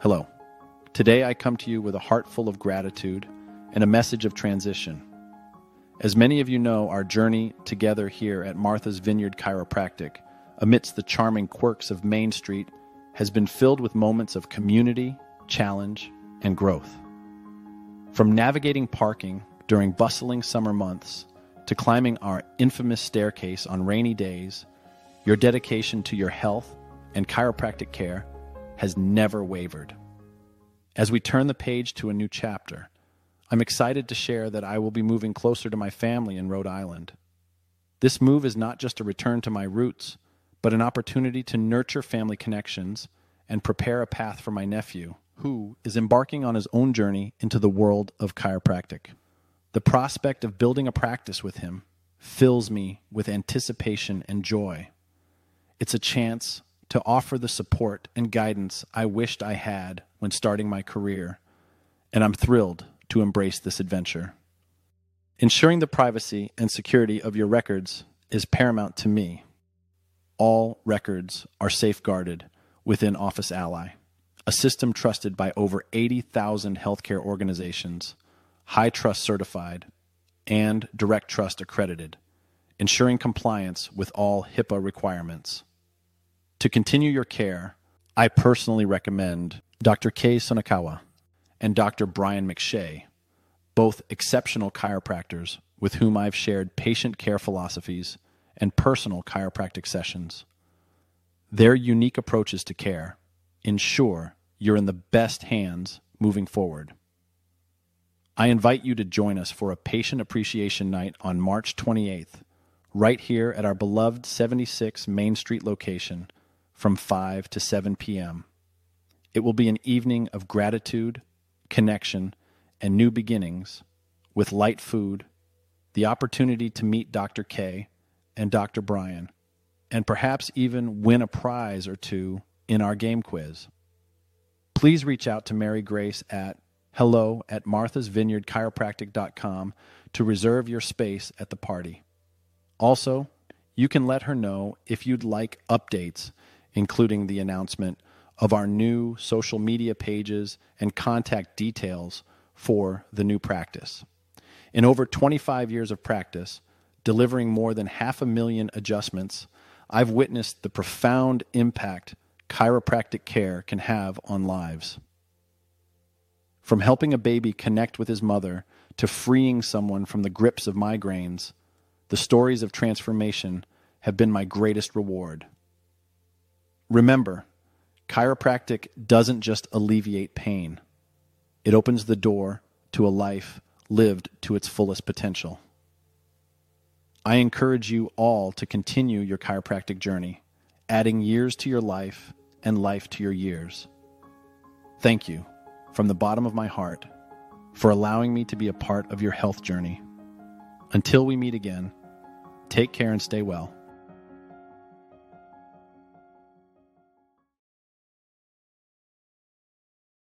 Hello. Today I come to you with a heart full of gratitude and a message of transition. As many of you know, our journey together here at Martha's Vineyard Chiropractic, amidst the charming quirks of Main Street, has been filled with moments of community, challenge, and growth. From navigating parking during bustling summer months to climbing our infamous staircase on rainy days, your dedication to your health and chiropractic care has never wavered. As we turn the page to a new chapter, I'm excited to share that I will be moving closer to my family in Rhode Island. This move is not just a return to my roots, but an opportunity to nurture family connections and prepare a path for my nephew, who is embarking on his own journey into the world of chiropractic. The prospect of building a practice with him fills me with anticipation and joy. It's a chance to offer the support and guidance I wished I had when starting my career, and I'm thrilled to embrace this adventure. Ensuring the privacy and security of your records is paramount to me. All records are safeguarded within Office Ally, a system trusted by over 80,000 healthcare organizations, HITRUST certified, and Direct Trust accredited, ensuring compliance with all HIPAA requirements. To continue your care, I personally recommend Dr. Kay Sunakawa and Dr. Bryan McShea, both exceptional chiropractors with whom I've shared patient care philosophies and personal chiropractic sessions. Their unique approaches to care ensure you're in the best hands moving forward. I invite you to join us for a patient appreciation night on March 28th, right here at our beloved 76 Main Street location from 5 to 7 p.m. It will be an evening of gratitude, connection, and new beginnings with light food, the opportunity to meet Dr. Kay and Dr. Bryan and perhaps even win a prize or two in our game quiz. Please reach out to Mary Grace at hello at marthasvineyardchiropractic.com to reserve your space at the party. Also, you can let her know if you'd like updates, including the announcement of our new social media pages and contact details for the new practice. In over 25 years of practice, delivering more than half a million adjustments I've witnessed the profound impact chiropractic care can have on lives. From helping a baby connect with his mother to freeing someone from the grips of migraines, the stories of transformation have been my greatest reward. Remember, chiropractic doesn't just alleviate pain, it opens the door to a life lived to its fullest potential. I encourage you all to continue your chiropractic journey, adding years to your life and life to your years. Thank you from the bottom of my heart for allowing me to be a part of your health journey. Until we meet again, take care and stay well.